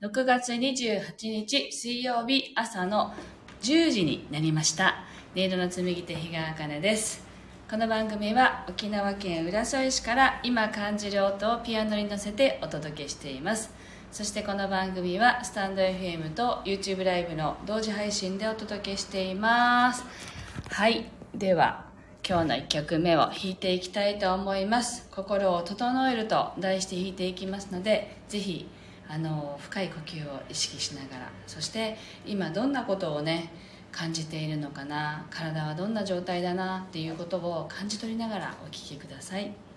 6月28日水曜日朝の10時になりました。音色の紡ぎ手日川茜です。この番組は沖縄県浦添市から今感じる音をピアノに乗せてお届けしています。そしてこの番組はスタンド FM と YouTube ライブの同時配信でお届けしています。はい。では、今日の1曲目を弾いていきたいと思います心を整えると題して弾いていきますのでぜひあの深い呼吸を意識しながらそして今どんなことをね感じているのかな体はどんな状態だなっていうことを感じ取りながらお聴きください。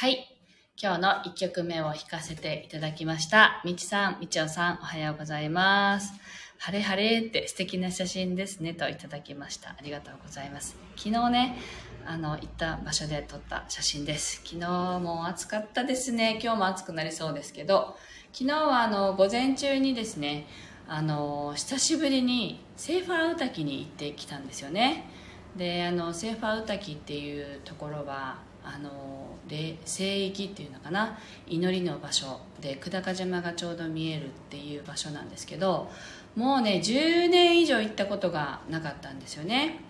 はい。今日の1曲目を弾かせていただきました。みちさんみちおさんおはようございます。晴れ晴れって素敵な写真ですねといただきました。ありがとうございます。昨日ねあの行った場所で撮った写真です。昨日も暑かったですね。今日も暑くなりそうですけど昨日はあの午前中にですねあの久しぶりにセーファーウタキに行ってきたんですよね。であのセーファーウタキっていうところはあの聖域っていうのかな？祈りの場所で久高島がちょうど見えるっていう場所なんですけどもうね10年以上行ったことがなかったんですよね。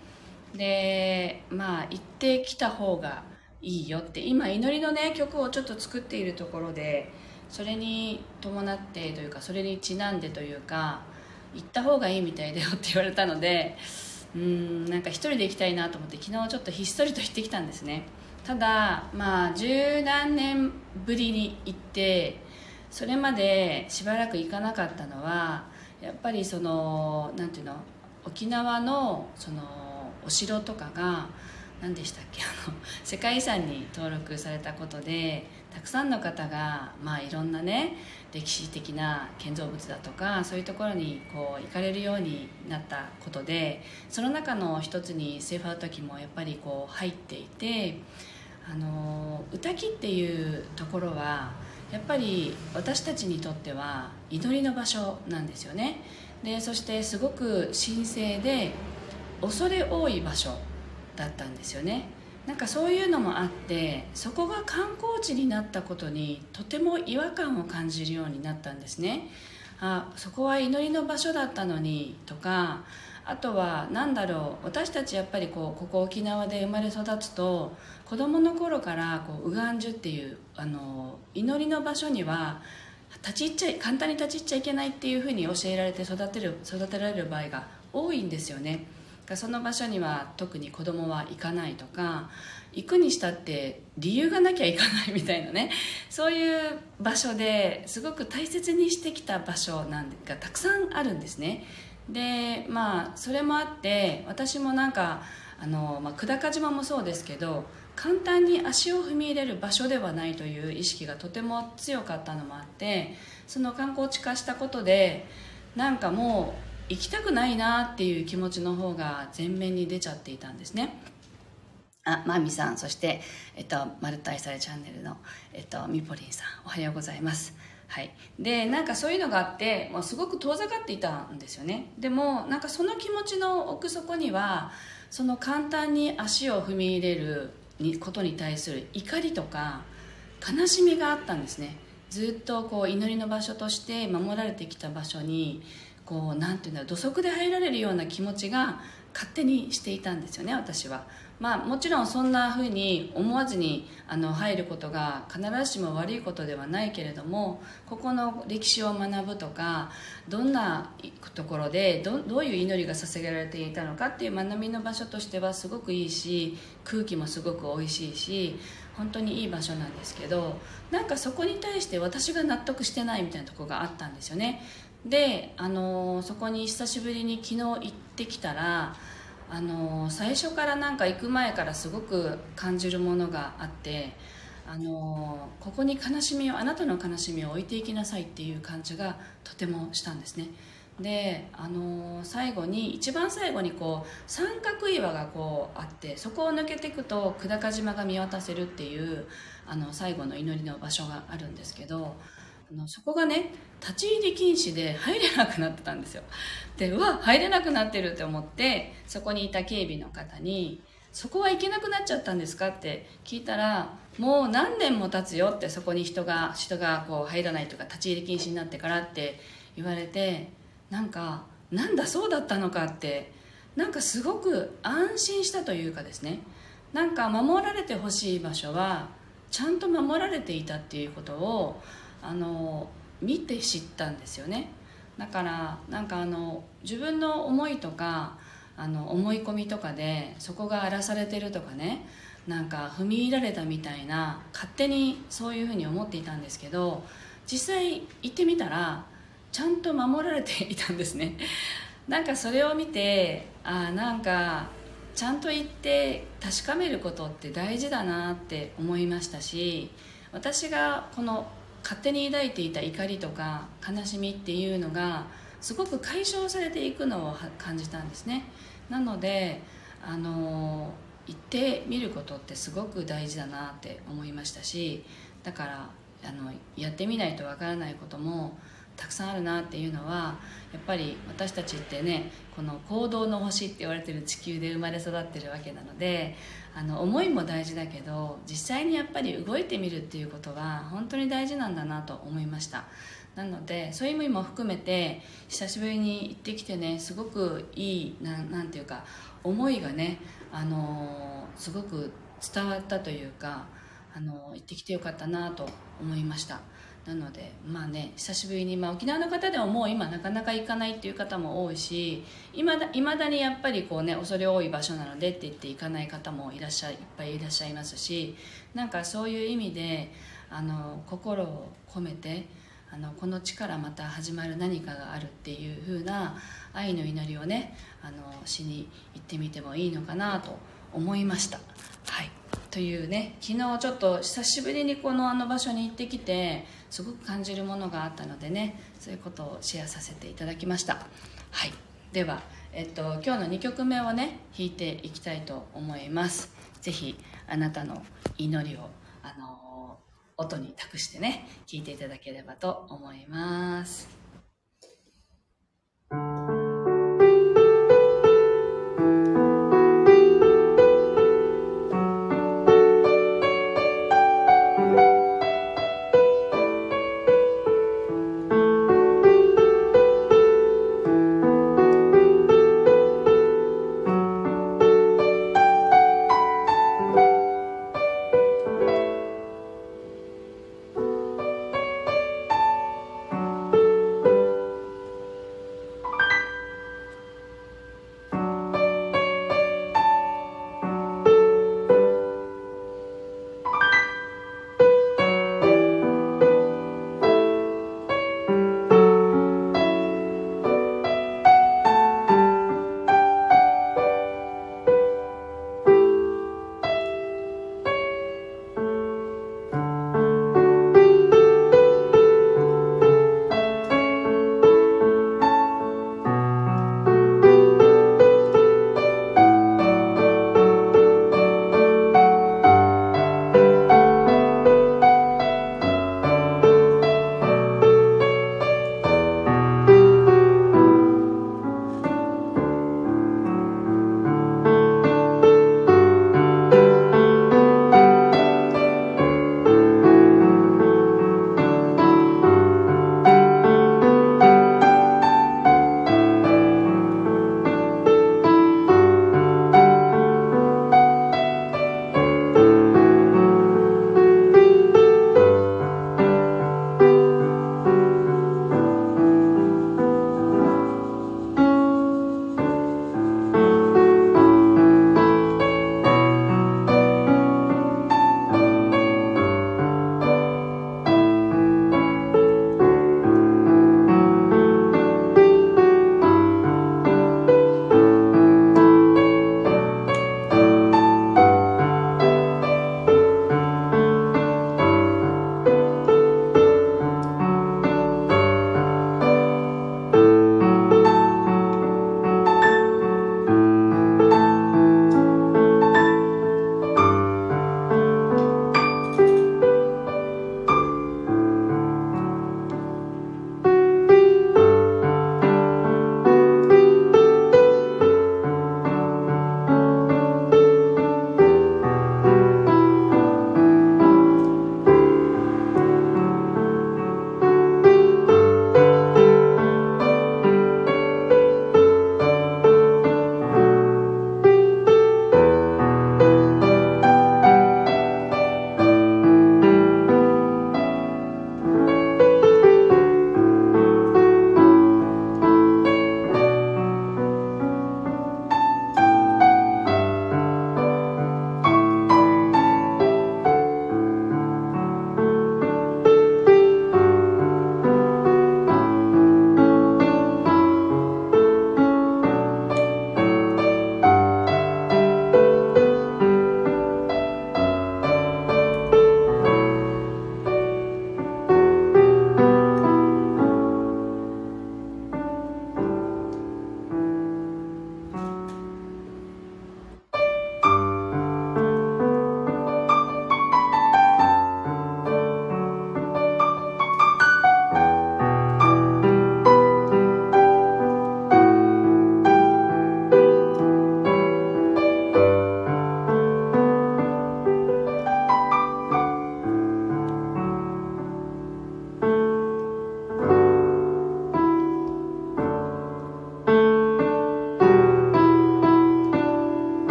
でまあ行ってきた方がいいよって今祈りのね曲をちょっと作っているところでそれに伴ってというかそれにちなんでというか行った方がいいみたいだよって言われたのでうんなんか一人で行きたいなと思って昨日ちょっとひっそりと行ってきたんですね。ただまあ十何年ぶりに行ってそれまでしばらく行かなかったのはやっぱりそのなんていうの沖縄のそのお城とかが何でしたっけ？あの世界遺産に登録されたことでたくさんの方が、まあ、いろんなね歴史的な建造物だとかそういうところにこう行かれるようになったことでその中の一つにセーファー時もやっぱりこう入っていてあの歌木っていうところはやっぱり私たちにとっては祈りの場所なんですよね。でそしてすごく神聖で恐れ多い場所だったんですよね。なんかそういうのもあってそこが観光地になったことにとても違和感を感じるようになったんですね。あそこは祈りの場所だったのにとかあとは何だろう私たちやっぱりこうここ沖縄で生まれ育つと子供の頃からこう右岸樹っていうあの祈りの場所には立ち入っちゃい簡単に立ち入っちゃいけないっていうふうに教えられて育てる育てられる場合が多いんですよね。その場所には特に子供は行かないとか行くにしたって理由がなきゃ行かないみたいなね。そういう場所ですごく大切にしてきた場所なんがたくさんあるんですね。でまあそれもあって私もなんかあの、まあ、久高島もそうですけど簡単に足を踏み入れる場所ではないという意識がとても強かったのもあってその観光地化したことでなんかもう行きたくないなっていう気持ちの方が前面に出ちゃっていたんですね。あマミさんそして、えっと、マルタイサレチャンネルの、えっと、ミポリンさんおはようございます。はい、でなんかそういうのがあってもうすごく遠ざかっていたんですよね。でもなんかその気持ちの奥底にはその簡単に足を踏み入れることに対する怒りとか悲しみがあったんですね。ずっとこう祈りの場所として守られてきた場所にこうなんていうんだろう土足で入られるような気持ちが勝手にしていたんですよね私は。まあもちろんそんなふうに思わずにあの入ることが必ずしも悪いことではないけれどもここの歴史を学ぶとかどんなところでどどういう祈りが捧げられていたのかっていう学びの場所としてはすごくいいし空気もすごく美味しいし本当にいい場所なんですけどなんかそこに対して私が納得してないみたいなとこがあったんですよね。で、あのそこに久しぶりに昨日行ってきたら、あの最初からなんか行く前からすごく感じるものがあって、あのここに悲しみをあなたの悲しみを置いていきなさいっていう感じがとてもしたんですね。で、あの最後に一番最後にこう三角岩がこうあってそこを抜けていくと久高島が見渡せるっていうあの最後の祈りの場所があるんですけどあのそこがね立ち入り禁止で入れなくなってたんですよ。でうわ入れなくなってるって思ってそこにいた警備の方に「そこは行けなくなっちゃったんですか?」って聞いたら「もう何年も経つよ」ってそこに人が人がこう入らないとか立ち入り禁止になってからって言われてなんかなんだそうだったのか？ってなんかすごく安心したというかですね。なんか守られてほしい場所はちゃんと守られていたっていうことをあの見て知ったんですよね。だからなんかあの自分の思いとかあの思い込みとかでそこが荒らされてるとかねなんか踏み入られたみたいな勝手にそういうふうに思っていたんですけど実際行ってみたらちゃんと守られていたんですね。なんかそれを見てあなんかちゃんと行って確かめることって大事だなって思いましたし私がこの勝手に抱いていた怒りとか悲しみっていうのがすごく解消されていくのを感じたんですね。なのであの行ってみることってすごく大事だなって思いましたしだからあのやってみないとわからないこともたくさんあるなっていうのはやっぱり私たちってねこの行動の星って言われてる地球で生まれ育ってるわけなのであの思いも大事だけど実際にやっぱり動いてみるっていうことは本当に大事なんだなと思いました。なのでそういう意味も含めて久しぶりに行ってきてねすごくいいななんていうか思いがね、あのすごく伝わったというか、あの行ってきてよかったなと思いました。なのでまあね久しぶりに、まあ、沖縄の方でももう今なかなか行かないっていう方も多いしいまだだにやっぱりこうね恐れ多い場所なのでって言って行かない方もいらっしゃいっぱいいらっしゃいますしなんかそういう意味であの心を込めてあのこの地からまた始まる何かがあるっていう風な愛の祈りをねあのしに行ってみてもいいのかなと思いました。はいというね昨日ちょっと久しぶりにこのあの場所に行ってきてすごく感じるものがあったのでねそういうことをシェアさせていただきました。はい。では、えっと、今日の2曲目をね弾いていきたいと思います。是非あなたの祈りをあの音に託してね聴いていただければと思います。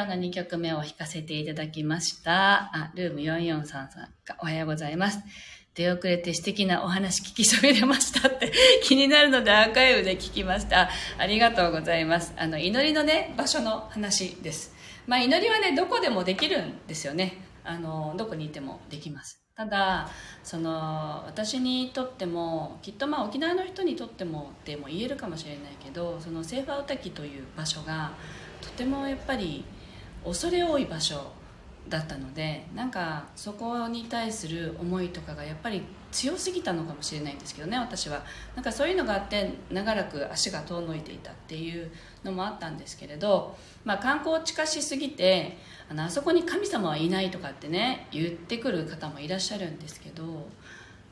今日の2曲目を弾かせていただきました。あ、ルーム4433さんがおはようございます。出遅れて素敵なお話聞きそびれましたって 気になるのでアーカイブで聞きました。ありがとうございます。あの、祈りのね、場所の話です。まあ、祈りはね、どこでもできるんですよね。あの、どこにいてもできます。ただその私にとってもきっとまあ沖縄の人にとってもっても言えるかもしれないけどそのセーファーウタキという場所がとてもやっぱり恐れ多い場所だったのでなんかそこに対する思いとかがやっぱり強すぎたのかもしれないんですけどね私は。なんかそういうのがあって長らく足が遠のいていたっていうのもあったんですけれど、まあ、観光地化しすぎてあのあそこに神様はいないとかってね言ってくる方もいらっしゃるんですけど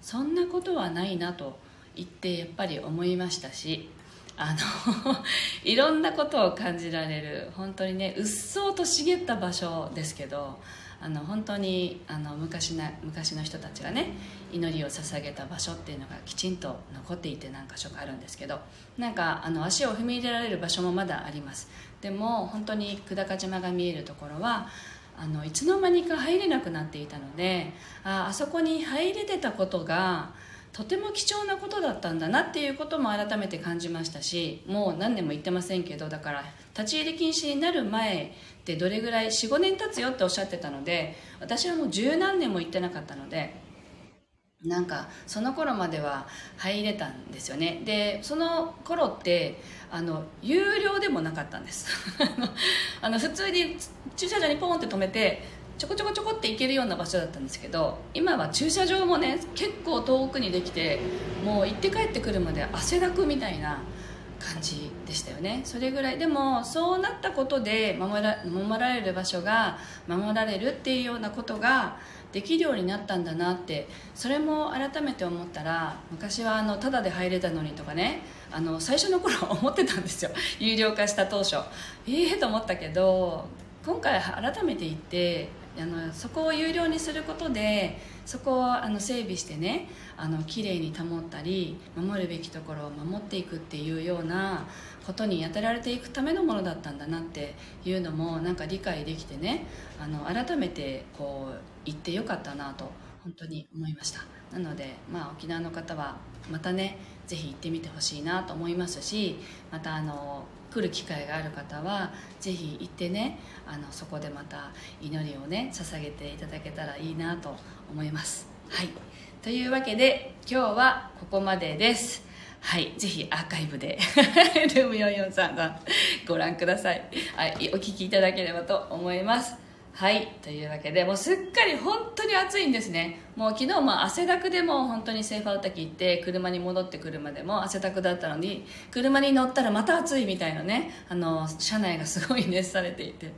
そんなことはないなと言ってやっぱり思いましたしあの いろんなことを感じられる本当にねうっそうと茂った場所ですけどあの本当にあの昔な昔の人たちがね祈りを捧げた場所っていうのがきちんと残っていて何箇所かあるんですけどなんかあの足を踏み入れられる場所もまだあります。でも本当に久高島が見えるところはあのいつの間にか入れなくなっていたのでああそこに入れてたことがとても貴重なことだったんだなっていうことも改めて感じましたしもう何年も言ってませんけどだから立ち入り禁止になる前ってどれぐらい45年経つよっておっしゃってたので私はもう十何年も行ってなかったのでなんかその頃までは入れたんですよね。でその頃ってあの有料でもなかったんです。あの普通に駐車場にポンって止めてちょこちょこちょこって行けるような場所だったんですけど今は駐車場もね結構遠くにできてもう行って帰ってくるまで汗だくみたいな感じでしたよね。それぐらい。でもそうなったことで守ら守られる場所が守られるっていうようなことができるようになったんだなってそれも改めて思ったら昔はあのタダで入れたのにとかねあの最初の頃思ってたんですよ。有料化した当初。ええー、と思ったけど今回改めて言ってあのそこを有料にすることでそこをあの整備してねあの綺麗に保ったり守るべきところを守っていくっていうようなことに当てられていくためのものだったんだなっていうのもなんか理解できてねあの改めてこう言ってよかったなと本当に思いました。なので、まあ、沖縄の方はまたねぜひ行ってみてほしいなと思いますしまたあの来る機会がある方はぜひ行ってねあのそこでまた祈りをね捧げていただけたらいいなと思います。はい。というわけで今日はここまでです。はい、ぜひアーカイブで。ルーム443さんご覧ください、はい、お聴きいただければと思います。はいというわけでもうすっかり本当に暑いんですね。もう昨日も汗だくでも本当にセーファーウタキ行って車に戻ってくるまでも汗だくだったのに車に乗ったらまた暑いみたいなねあの車内がすごい熱されていてっ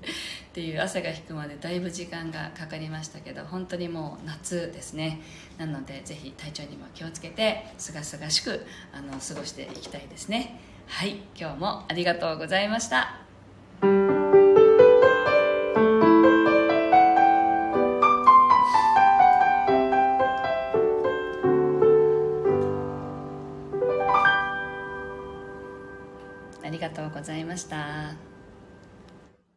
ていう汗が引くまでだいぶ時間がかかりましたけど本当にもう夏ですね。なのでぜひ体調にも気をつけてすがすがしくあの過ごしていきたいですね。はい今日もありがとうございました。